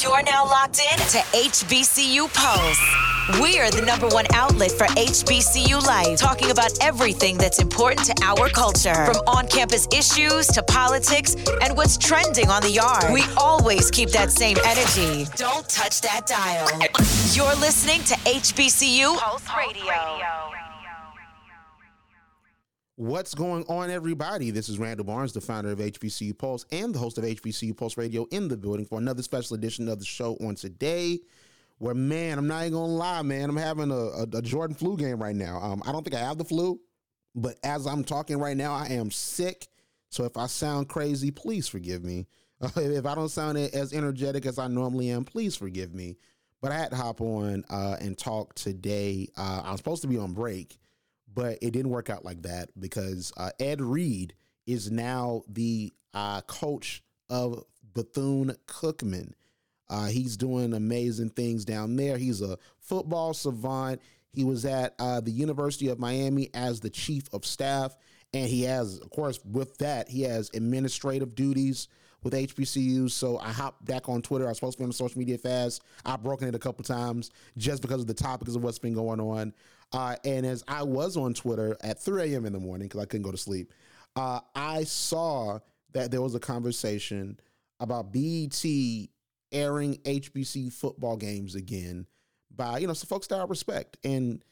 You're now locked in to HBCU Pulse. We're the number one outlet for HBCU life, talking about everything that's important to our culture, from on campus issues to politics and what's trending on the yard. We always keep that same energy. Don't touch that dial. You're listening to HBCU Pulse Radio. What's going on, everybody? This is Randall Barnes, the founder of HBCU Pulse and the host of HBCU Pulse Radio in the building for another special edition of the show on today. Where, man, I'm not even gonna lie, man, I'm having a, a, a Jordan flu game right now. Um, I don't think I have the flu, but as I'm talking right now, I am sick. So if I sound crazy, please forgive me. if I don't sound as energetic as I normally am, please forgive me. But I had to hop on uh, and talk today. Uh, I was supposed to be on break but it didn't work out like that because uh, Ed Reed is now the uh, coach of Bethune Cookman. Uh, he's doing amazing things down there. He's a football savant. He was at uh, the University of Miami as the chief of staff, and he has, of course, with that, he has administrative duties with HBCUs. So I hopped back on Twitter. I was supposed to be on social media fast. I've broken it a couple times just because of the topics of what's been going on. Uh, and as I was on Twitter at 3 a.m. in the morning because I couldn't go to sleep, uh, I saw that there was a conversation about BET airing HBC football games again by you know some folks that I respect, and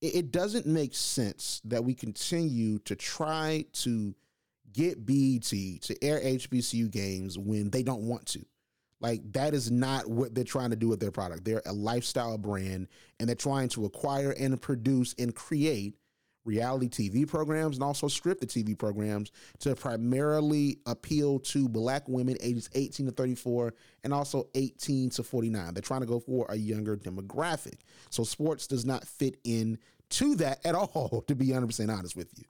it, it doesn't make sense that we continue to try to get BET to air HBCU games when they don't want to. Like that is not what they're trying to do with their product. They're a lifestyle brand and they're trying to acquire and produce and create reality TV programs and also scripted TV programs to primarily appeal to black women ages 18 to 34 and also 18 to 49. They're trying to go for a younger demographic. So sports does not fit in to that at all, to be 100% honest with you.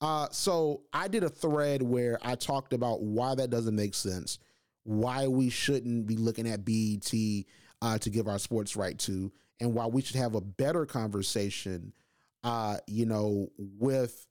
Uh, so I did a thread where I talked about why that doesn't make sense why we shouldn't be looking at BET uh, to give our sports right to, and why we should have a better conversation, uh, you know, with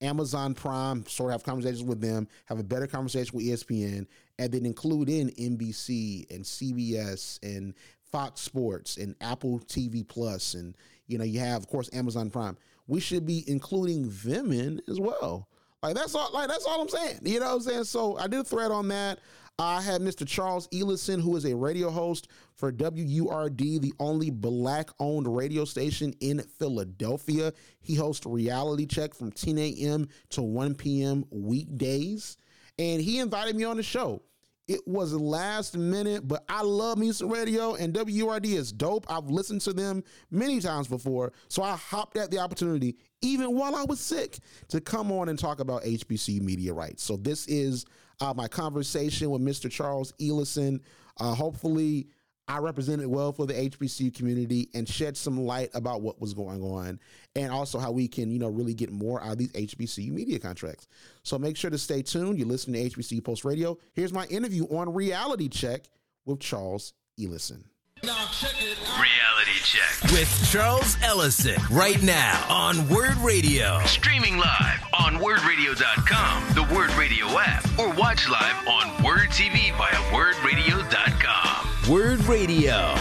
Amazon Prime, sort of have conversations with them, have a better conversation with ESPN, and then include in NBC and CBS and Fox Sports and Apple TV Plus, and you know, you have of course Amazon Prime. We should be including them in as well. Like that's all. Like that's all I'm saying. You know what I'm saying? So I did a thread on that. I had Mr. Charles Ellison, who is a radio host for WURD, the only black owned radio station in Philadelphia. He hosts Reality Check from 10 a.m. to 1 p.m. weekdays. And he invited me on the show. It was last minute, but I love music radio and WURD is dope. I've listened to them many times before. So I hopped at the opportunity, even while I was sick, to come on and talk about HBC media rights. So this is uh, my conversation with Mr. Charles Ellison. Uh, hopefully, I represented well for the HBCU community and shed some light about what was going on and also how we can, you know, really get more out of these HBCU media contracts. So make sure to stay tuned. You're listening to HBCU Pulse Radio. Here's my interview on Reality Check with Charles Ellison. Now check Ellison. Reality Check with Charles Ellison right now on WURD Radio. Streaming live on wurdradio.com, the WURD Radio app, or watch live on WURD TV via wurdradio.com. WURD Radio.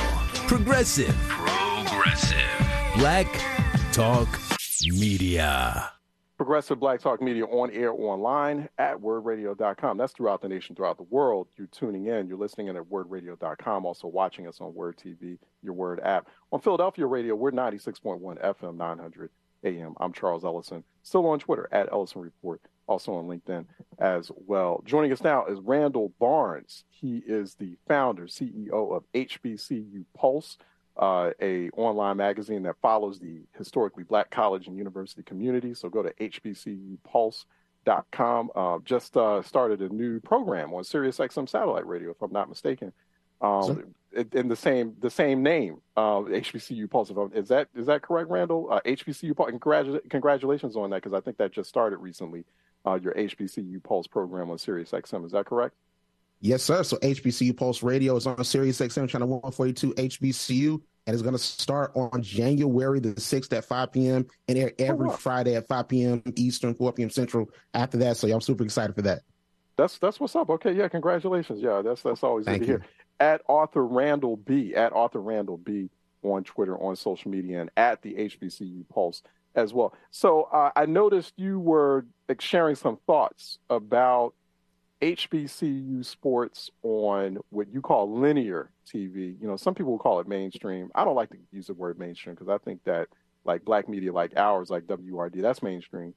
Progressive. Progressive. Black Talk Media. Progressive Black Talk Media on air online at wurdradio.com. That's throughout the nation, throughout the world. You're tuning in, you're listening in at wurdradio.com, also watching us on WURD TV, your WURD app. On Philadelphia Radio, we're 96.1 FM, 900 AM. I'm Charles Ellison, still on Twitter at Ellison Report, also on LinkedIn as well. Joining us now is Randall Barnes. He is the founder, CEO of HBCU Pulse uh, a online magazine that follows the historically black college and university community. So go to hbcupulse.com. Uh, just uh, started a new program on SiriusXM satellite radio, if I'm not mistaken. Um, in the same the same name, uh, HBCU Pulse. Is that is that correct, Randall? Uh, HBCU Pulse. congratulations on that because I think that just started recently. Uh, your HBCU Pulse program on SiriusXM. Is that correct? Yes, sir. So HBCU Pulse Radio is on Sirius XM channel 142 HBCU and it's going to start on January the 6th at 5 p.m. and air every oh, wow. Friday at 5 p.m. Eastern, 4 p.m. Central after that. So y'all, I'm super excited for that. That's that's what's up. Okay, yeah, congratulations. Yeah, that's that's always Thank good to hear. at Arthur Randall B, at Arthur Randall B on Twitter, on social media, and at the HBCU Pulse as well. So uh, I noticed you were sharing some thoughts about HBCU sports on what you call linear TV. You know, some people call it mainstream. I don't like to use the word mainstream because I think that like black media like ours, like WRD, that's mainstream.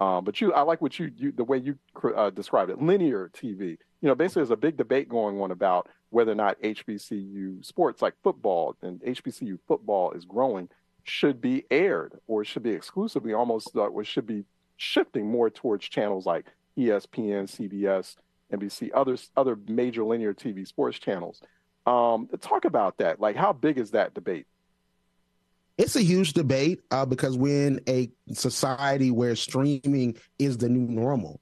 Um, but you, I like what you, you the way you uh, described it, linear TV. You know, basically, there's a big debate going on about whether or not HBCU sports like football and HBCU football is growing should be aired or should be exclusively almost uh, or should be shifting more towards channels like ESPN, CBS, NBC, other other major linear TV sports channels. Um, talk about that. Like, how big is that debate? It's a huge debate uh, because we're in a society where streaming is the new normal.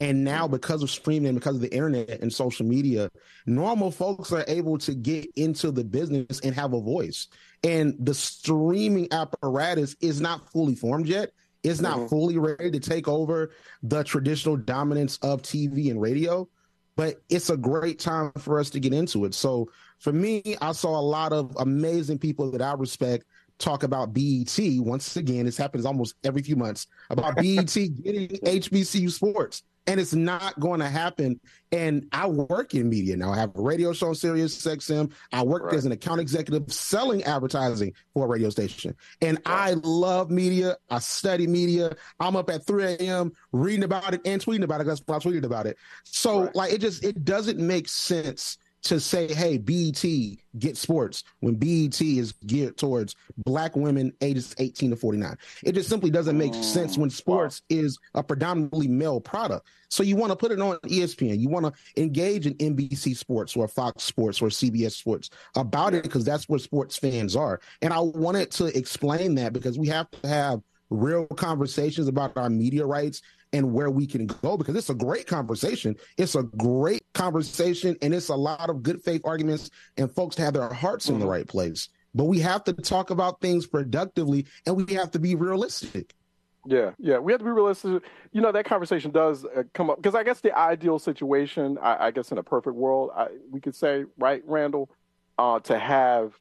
And now, because of streaming, because of the internet and social media, normal folks are able to get into the business and have a voice. And the streaming apparatus is not fully formed yet. It's not mm-hmm. fully ready to take over the traditional dominance of TV and radio, but it's a great time for us to get into it. So for me, I saw a lot of amazing people that I respect talk about BET. Once again, this happens almost every few months about BET getting HBCU sports and it's not going to happen. And I work in media now. I have a radio show on Sirius XM. I work right. as an account executive selling advertising for a radio station. And right. I love media. I study media. I'm up at 3 a.m. reading about it and tweeting about it. That's why I tweeted about it. So right. like it just it doesn't make sense to say, hey, BET get sports when BET is geared towards black women ages 18 to 49. It just simply doesn't make sense when mm, sports wow. is a predominantly male product. So you want to put it on ESPN. You want to engage in NBC Sports or Fox Sports or CBS Sports about it because that's where sports fans are. And I wanted to explain that because we have to have real conversations about our media rights and where we can go because it's a great conversation. It's a great conversation and it's a lot of good faith arguments and folks have their hearts in the mm-hmm. right place. But we have to talk about things productively and we have to be realistic. Yeah, yeah, we have to be realistic. You know, that conversation does uh, come up because I guess the ideal situation, I, I guess in a perfect world, I, we could say, right, Randall, uh, to have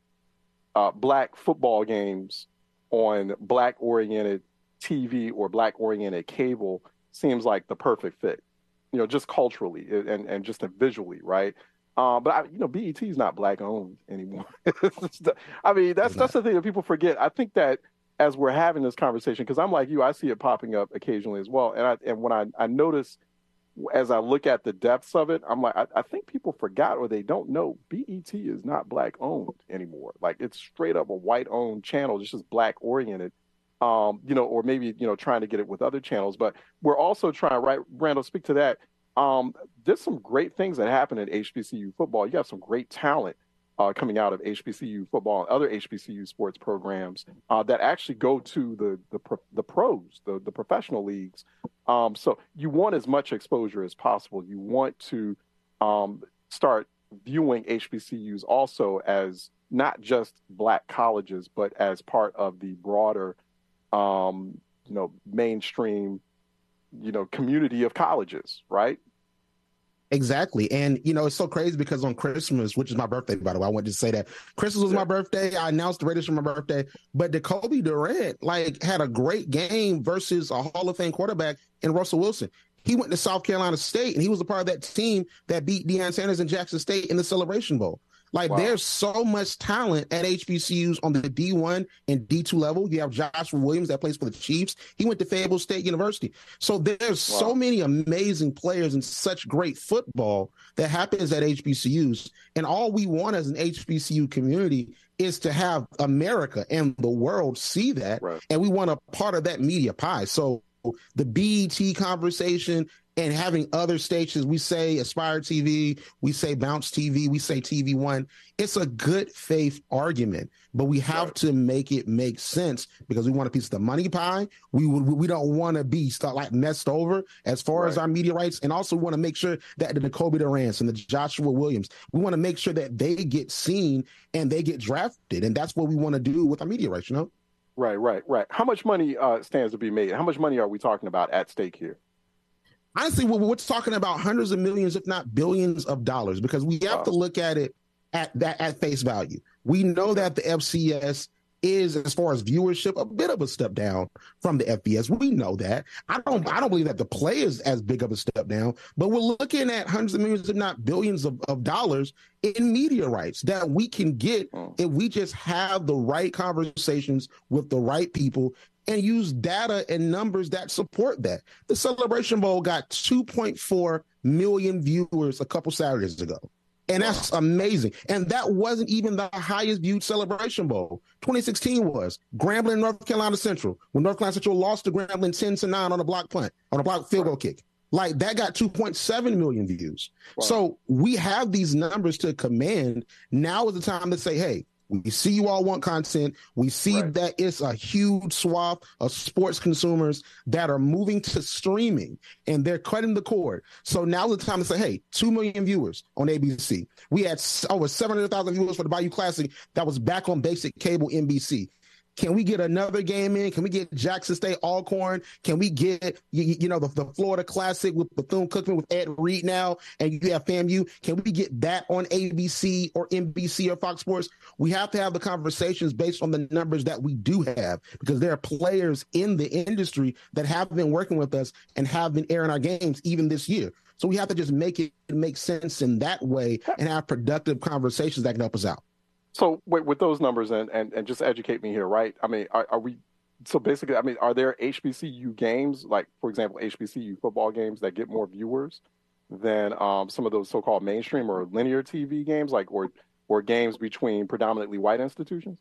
uh, black football games on black oriented TV or black oriented cable seems like the perfect fit, you know, just culturally and, and just visually, right? Um, but I, you know, BET is not black owned anymore. I mean, that's that's the thing that people forget. I think that as we're having this conversation, because I'm like you, I see it popping up occasionally as well. And I and when I, I notice as I look at the depths of it, I'm like, I, I think people forgot or they don't know BET is not black owned anymore. Like it's straight up a white owned channel, just as black oriented um, you know, or maybe you know trying to get it with other channels. But we're also trying, right, Randall, speak to that. Um, there's some great things that happen in HBCU football. You have some great talent uh, coming out of HBCU football and other HBCU sports programs uh, that actually go to the the, pro, the pros, the the professional leagues. Um, so you want as much exposure as possible. You want to um, start viewing HBCUs also as not just black colleges, but as part of the broader um, you know, mainstream, you know, community of colleges, right? Exactly. And, you know, it's so crazy because on Christmas, which is my birthday, by the way, I wanted to say that Christmas was yeah. my birthday. I announced the Raiders for my birthday, but Decobie Durant, like, had a great game versus a Hall of Fame quarterback in Russell Wilson. He went to South Carolina State and he was a part of that team that beat Deion Sanders and Jackson State in the Celebration Bowl. Like wow. there's so much talent at HBCUs on the D1 and D2 level. You have Joshua Williams that plays for the Chiefs. He went to Fayetteville State University. So there's wow. so many amazing players and such great football that happens at HBCUs. And all we want as an HBCU community is to have America and the world see that. Right. And we want a part of that media pie. So the BET conversation and having other stations, we say Aspire TV, we say Bounce TV, we say TV One. It's a good faith argument, but we have right. to make it make sense because we want a piece of the money pie. We we don't want to be start like messed over as far right. as our media rights, and also we want to make sure that the Decobie Durants and the Joshua Williams, we want to make sure that they get seen and they get drafted, and that's what we want to do with our media rights. You know. Right, right, right. How much money uh, stands to be made? How much money are we talking about at stake here? honestly, we're, we're, talking about hundreds of millions, if not billions of dollars, because we have wow. to look at it at that at face value. We know that the FCS is, as far as viewership, a bit of a step down from the FBS. We know that. I don't. I don't believe that the play is as big of a step down. But we're looking at hundreds of millions, if not billions, of, of dollars in media rights that we can get oh. if we just have the right conversations with the right people and use data and numbers that support that. The Celebration Bowl got 2.4 million viewers a couple Saturdays ago. And that's amazing. And that wasn't even the highest viewed Celebration Bowl. 2016 was Grambling, North Carolina Central, when North Carolina Central lost to Grambling 10 to 9 on a block punt, on a block field goal kick. Like that got 2.7 million views. Wow. So we have these numbers to command. Now is the time to say, hey, we see you all want content. We see right. that it's a huge swath of sports consumers that are moving to streaming and they're cutting the cord. So now the time to say, hey, 2 million viewers on ABC. We had over 700,000 viewers for the Bayou Classic that was back on basic cable NBC. Can we get another game in? Can we get Jackson State Alcorn? Can we get you, you know the, the, Florida Classic with Bethune Cookman with Ed Reed now, and you have FAMU? Can we get that on ABC or NBC or Fox Sports? We have to have the conversations based on the numbers that we do have because there are players in the industry that have been working with us and have been airing our games even this year. So we have to just make it make sense in that way and have productive conversations that can help us out. So with, with those numbers and, and, and just educate me here, right? I mean, are, are we so basically, I mean, are there HBCU games, like for example, HBCU football games that get more viewers than um, some of those so-called mainstream or linear TV games, like or or games between predominantly white institutions?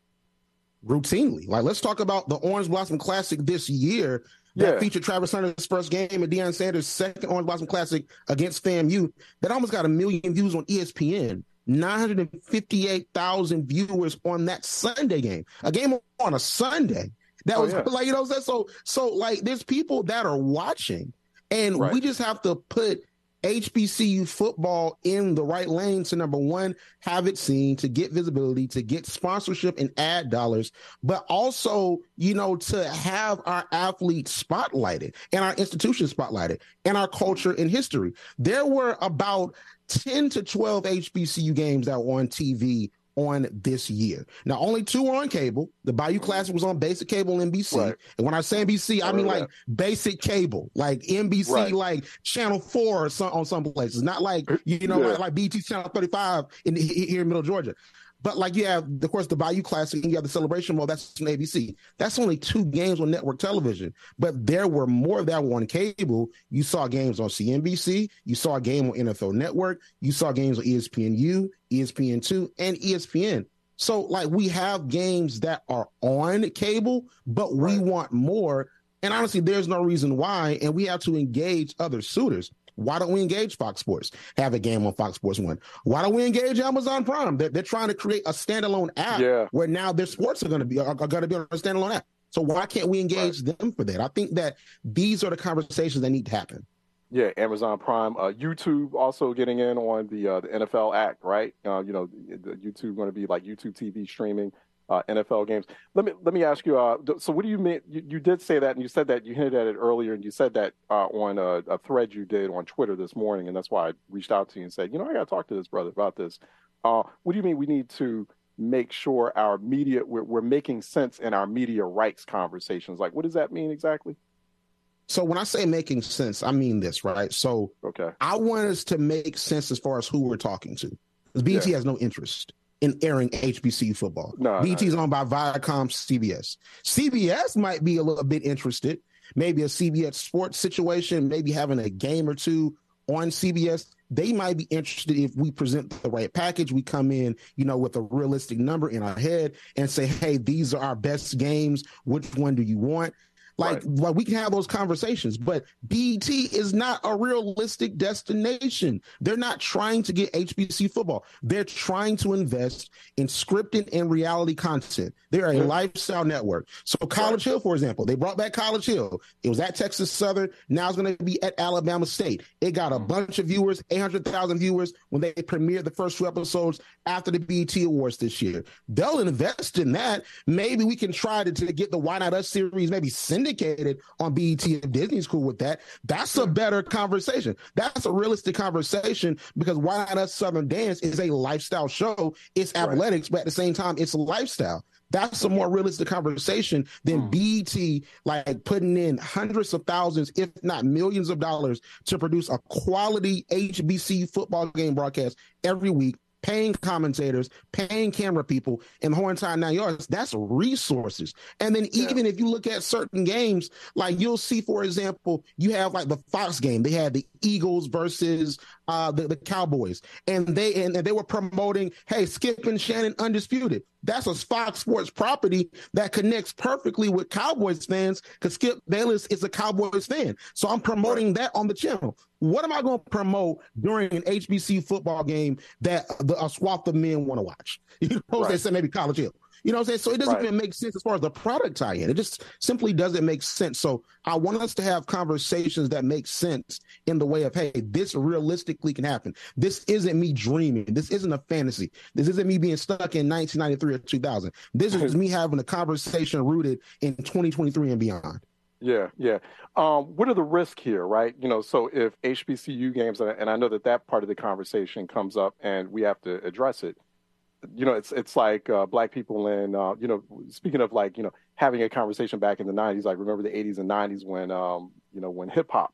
Routinely, like let's talk about the Orange Blossom Classic this year that yeah. featured Travis Hunter's first game and Deion Sanders' second Orange Blossom Classic against FAMU. That almost got a million views on ESPN. 958,000 viewers on that Sunday game. A game on a Sunday. That oh, was yeah. like, you know, so, so like there's people that are watching and right. we just have to put HBCU football in the right lane to number one, have it seen, to get visibility, to get sponsorship and ad dollars, but also, you know, to have our athletes spotlighted and our institutions spotlighted and our culture and history. There were about 10 to 12 HBCU games that were on TV on this year. Now, only two are on cable. The Bayou mm-hmm. Classic was on basic cable NBC. Right. And when I say NBC, I mean like basic cable, like NBC, right. like Channel 4 or some, on some places, not like, uh, you know, yeah. like, like BT Channel 35 in here in Middle Georgia. But like you have, of course, the Bayou Classic and you have the Celebration Bowl. That's on ABC. That's only two games on network television. But there were more that were on cable. You saw games on CNBC. You saw a game on NFL Network. You saw games on ESPNU, ESPN2, and ESPN. So like we have games that are on cable, but we want more. And honestly, there's no reason why. And we have to engage other suitors. Why don't we engage Fox Sports? Have a game on Fox Sports One. Why don't we engage Amazon Prime? They're, they're trying to create a standalone app yeah. where now their sports are going to be are, are going to be on a standalone app. So why can't we engage right. them for that? I think that these are the conversations that need to happen. Yeah, Amazon Prime, uh, YouTube also getting in on the uh, the NFL Act, right? Uh, you know, the YouTube going to be like YouTube TV streaming uh, NFL games. Let me let me ask you. Uh, so, what do you mean? You, you, did say that, and you said that you hinted at it earlier, and you said that uh, on a, a, thread you did on Twitter this morning, and that's why I reached out to you and said, you know, I got to talk to this brother about this. Uh, what do you mean we need to make sure our media we're, we're making sense in our media rights conversations? Like, what does that mean exactly? So when I say making sense, I mean this, right? So okay, I want us to make sense as far as who we're talking to. Because BT yeah. has no interest in airing HBCU football. No, BT is no. owned by Viacom CBS. CBS might be a little bit interested, maybe a CBS sports situation, maybe having a game or two on CBS. They might be interested if we present the right package. We come in, you know, with a realistic number in our head and say, hey, these are our best games. Which one do you want? Like, right. like we can have those conversations, but BET is not a realistic destination. They're not trying to get HBC football. They're trying to invest in scripted and reality content. They're a lifestyle network. So College Hill, for example, they brought back College Hill. It was at Texas Southern. Now it's going to be at Alabama State. It got a mm. bunch of viewers, 800,000 viewers when they premiered the first two episodes after the BET Awards this year. They'll invest in that. Maybe we can try to, to get the Why Not Us series, maybe send syndicated on BET if Disney's cool with that, that's a better conversation. That's a realistic conversation because Why Not Us Southern Dance is a lifestyle show. It's athletics, right. but at the same time, it's a lifestyle. That's a more realistic conversation than mm. BET like putting in hundreds of thousands, if not millions of dollars to produce a quality HBC football game broadcast every week paying commentators, paying camera people, and the whole entire nine yards. That's resources. And then even if you look at certain games, like you'll see, for example, you have like the Fox game. They had the Eagles versus uh, the, the Cowboys, and they and they were promoting, hey, Skip and Shannon undisputed. That's a Fox Sports property that connects perfectly with Cowboys fans because Skip Bayless is a Cowboys fan. So I'm promoting that on the channel. What am I going to promote during an HBC football game that the, a swath of men want to watch? You know, right. they say maybe College Hill. You know what I'm saying? So it doesn't right. even make sense as far as the product tie in. It just simply doesn't make sense. So I want us to have conversations that make sense in the way of, hey, this realistically can happen. This isn't me dreaming. This isn't a fantasy. This isn't me being stuck in 1993 or 2000. This is me having a conversation rooted in 2023 and beyond. Yeah, yeah. Um, what are the risks here, right? You know, so if HBCU games, and I know that that part of the conversation comes up, and we have to address it you know, it's it's like uh, black people in, uh, you know, speaking of like, you know, having a conversation back in the '90s. Like, remember the '80s and '90s when, um, you know, when hip hop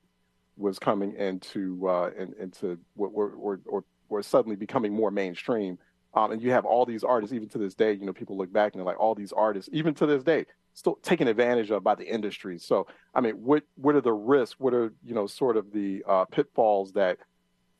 was coming into uh, in, into what were or, or, or suddenly becoming more mainstream. Um, and you have all these artists, even to this day, you know, people look back and they're like, all these artists, even to this day, still taken advantage of by the industry. So, I mean, what what are the risks? What are you know, sort of the uh, pitfalls that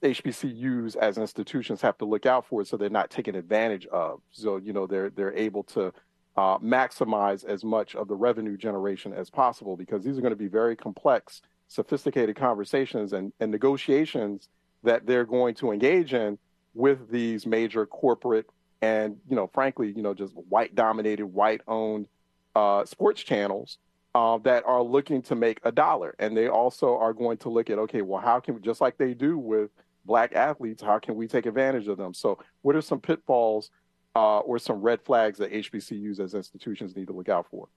HBCUs as institutions have to look out for it so they're not taken advantage of. So you know they're they're able to uh, maximize as much of the revenue generation as possible because these are going to be very complex, sophisticated conversations and, and negotiations that they're going to engage in with these major corporate and you know frankly you know just white dominated white owned uh, sports channels uh, that are looking to make a dollar and they also are going to look at okay well how can we just like they do with black athletes, how can we take advantage of them? So, what are some pitfalls uh, or some red flags that HBCUs as institutions need to look out for?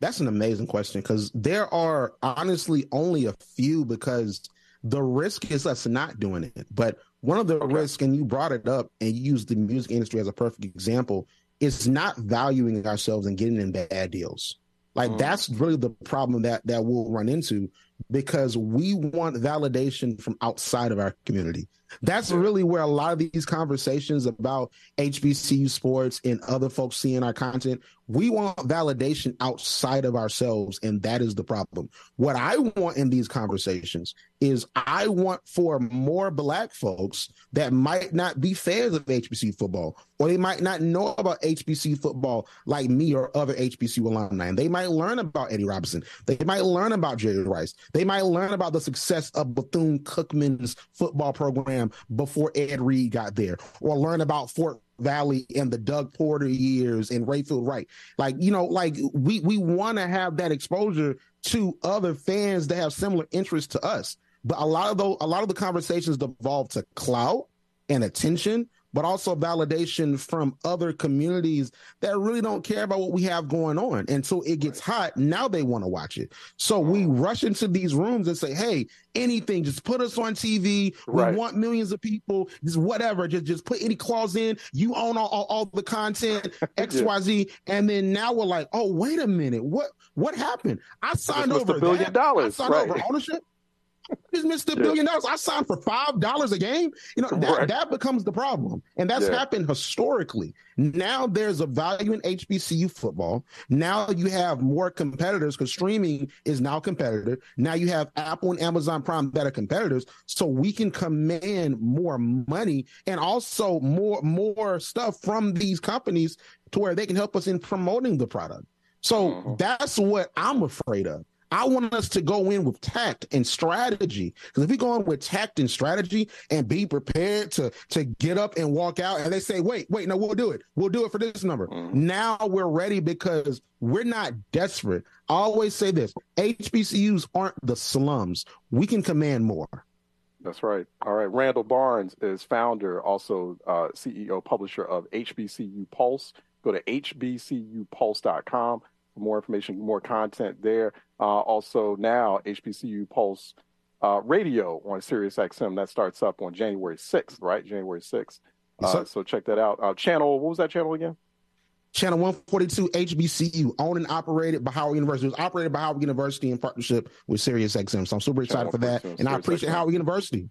That's an amazing question because there are honestly only a few because the risk is us not doing it. But one of the okay. risks, and you brought it up and you used the music industry as a perfect example, is not valuing ourselves and getting in bad deals. Like mm. that's really the problem that that we'll run into because we want validation from outside of our community. That's really where a lot of these conversations about HBCU sports and other folks seeing our content, we want validation outside of ourselves. And that is the problem. What I want in these conversations is I want for more black folks that might not be fans of HBC football, or they might not know about HBC football like me or other HBCU alumni. And they might learn about Eddie Robinson. They might learn about Jerry Rice. They might learn about the success of Bethune Cookman's football program before Ed Reed got there, or learn about Fort Valley and the Doug Porter years and Rayfield Wright. Like, you know, like we we want to have that exposure to other fans that have similar interests to us. But a lot of those a lot of the conversations devolve to clout and attention but also validation from other communities that really don't care about what we have going on. And so it gets hot. Now they want to watch it. So we rush into these rooms and say, hey, anything, just put us on TV. We right. want millions of people, just whatever. Just just put any clause in. You own all, all, all the content, XYZ. yeah. And then now we're like, oh, wait a minute. What what happened? I signed over a billion that. dollars. I signed right. over ownership just missed a billion dollars. I signed for five dollars a game. You know that, right. that becomes the problem, and that's yeah. happened historically. Now there's a value in HBCU football. Now you have more competitors because streaming is now competitive. Now you have Apple and Amazon Prime that are competitors, so we can command more money and also more more stuff from these companies to where they can help us in promoting the product. So mm-hmm. that's what I'm afraid of. I want us to go in with tact and strategy. Because if we go in with tact and strategy and be prepared to to get up and walk out, and they say, "Wait, wait, no, we'll do it. We'll do it for this number." Mm. Now we're ready because we're not desperate. I always say this: HBCUs aren't the slums. We can command more. That's right. All right. Randall Barnes is founder, also uh, CEO, publisher of HBCU Pulse. Go to hbcupulse.com for more information, more content there. Uh, also, now HBCU Pulse uh, Radio on Sirius XM that starts up on January 6th, right? January 6th. Uh, so check that out. Uh, channel, what was that channel again? Channel 142 HBCU, owned and operated by Howard University. It was operated by Howard University in partnership with Sirius XM. So I'm super excited for that. And I appreciate Howard University.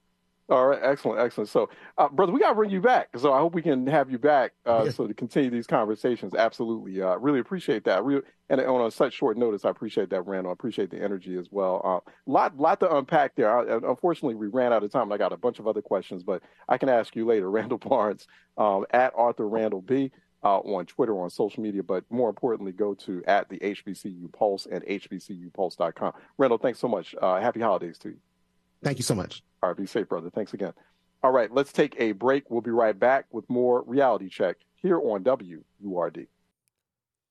All right, excellent, excellent. So, uh, brother, we got to bring you back. So I hope we can have you back uh, yeah. so to continue these conversations. Absolutely, uh, really appreciate that. Real, and on such short notice, I appreciate that, Randall. I appreciate the energy as well. Uh, lot, lot to unpack there. I, unfortunately, we ran out of time. I got a bunch of other questions, but I can ask you later. Randall Barnes um, at Arthur Randall B. Uh, on Twitter, on social media, but more importantly, go to at the HBCU Pulse and HBCUPulse.com. Randall, thanks so much. Uh, happy holidays to you. Thank you so much. All right, be safe, brother. Thanks again. All right, let's take a break. We'll be right back with more reality check here on WURD.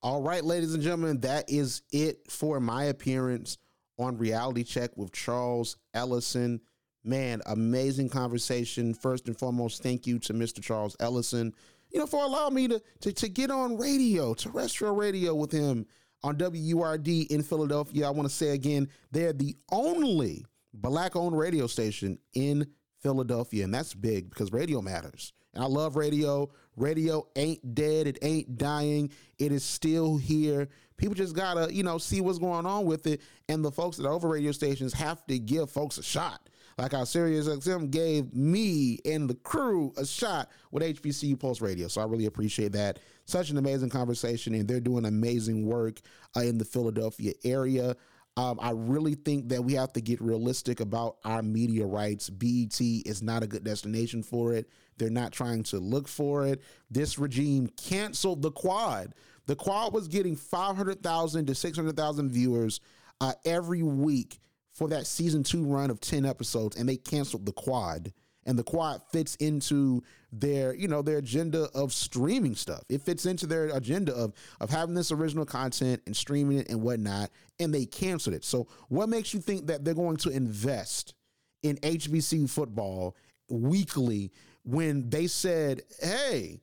All right, ladies and gentlemen, that is it for my appearance on Reality Check with Charles Ellison. Man, amazing conversation. First and foremost, thank you to Mr. Charles Ellison, you know, for allowing me to, to, to get on radio, terrestrial radio with him on WURD in Philadelphia. I want to say again, they're the only black owned radio station in Philadelphia. And that's big because radio matters. And I love radio. Radio ain't dead. It ain't dying. It is still here. People just gotta, you know, see what's going on with it. And the folks that are over radio stations have to give folks a shot. Like how Sirius XM gave me and the crew a shot with HBCU Pulse Radio. So I really appreciate that. Such an amazing conversation, and they're doing amazing work uh, in the Philadelphia area. Um, I really think that we have to get realistic about our media rights. BET is not a good destination for it. They're not trying to look for it. This regime canceled the quad. The quad was getting 500,000 to 600,000 viewers uh, every week for that season two run of 10 episodes, and they canceled the quad and the quad fits into their you know their agenda of streaming stuff. It fits into their agenda of of having this original content and streaming it and whatnot and they canceled it. So what makes you think that they're going to invest in hbc football weekly when they said hey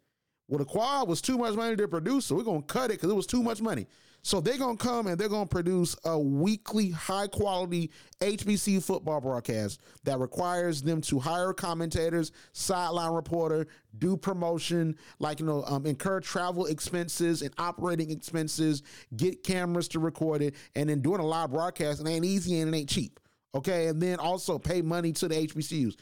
well the quad was too much money to produce so we're going to cut it because it was too much money so they're to come and they're to produce a weekly, high quality HBC football broadcast that requires them to hire commentators, sideline reporter, do promotion, like, you know, um, incur travel expenses and operating expenses, get cameras to record it, and then doing a live broadcast. It ain't easy and it ain't cheap. Okay. And then also pay money to the HBCUs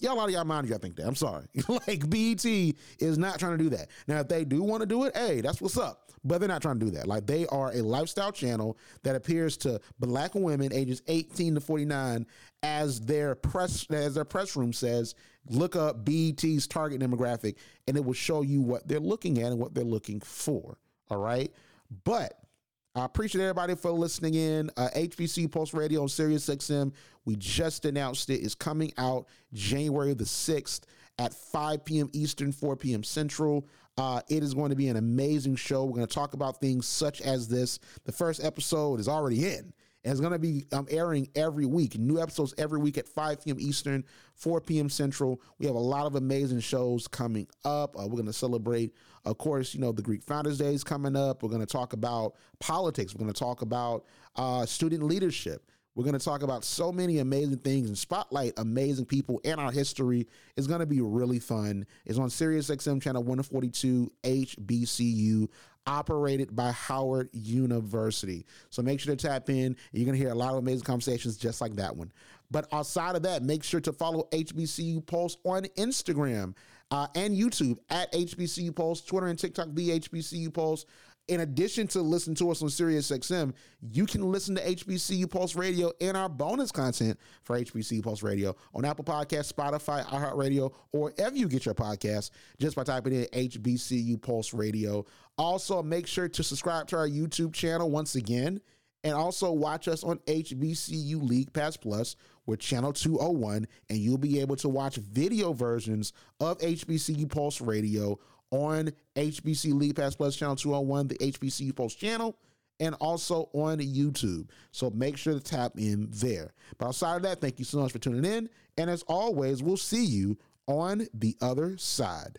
y'all out of y'all mind y'all think that. I'm sorry. like BET is not trying to do that. Now, if they do want to do it, hey, that's what's up but they're not trying to do that. Like they are a lifestyle channel that appears to black women ages 18 to 49 as their press as their press room says, look up BET's target demographic and it will show you what they're looking at and what they're looking for. All right? But I appreciate everybody for listening in. Uh, HBC Pulse Radio on Sirius XM. We just announced it is coming out January the 6th at 5 p.m. Eastern, 4 p.m. Central. Uh, it is going to be an amazing show. We're going to talk about things such as this. The first episode is already in. And it's going to be um, airing every week. New episodes every week at 5 p.m. Eastern, 4 p.m. Central. We have a lot of amazing shows coming up. Uh, we're going to celebrate, of course, you know, the Greek Founders Day is coming up. We're going to talk about politics. We're going to talk about uh, student leadership. We're going to talk about so many amazing things and spotlight amazing people in our history. It's going to be really fun. It's on Sirius XM channel 142 HBCU, operated by Howard University. So make sure to tap in. You're going to hear a lot of amazing conversations just like that one. But outside of that, make sure to follow HBCU Pulse on Instagram uh, and YouTube at HBCU Pulse, Twitter and TikTok, the HBCU Pulse in addition to listen to us on Sirius XM, you can listen to HBCU Pulse Radio and our bonus content for HBCU Pulse Radio on Apple Podcasts, Spotify, iHeartRadio, or wherever you get your podcasts just by typing in HBCU Pulse Radio. Also, make sure to subscribe to our YouTube channel once again. And also watch us on HBCU League Pass Plus with Channel 201, and you'll be able to watch video versions of HBCU Pulse Radio on HBC League Pass Plus Channel 201, the HBCU Pulse channel, and also on YouTube. So make sure to tap in there. But outside of that, thank you so much for tuning in. And as always, we'll see you on the other side.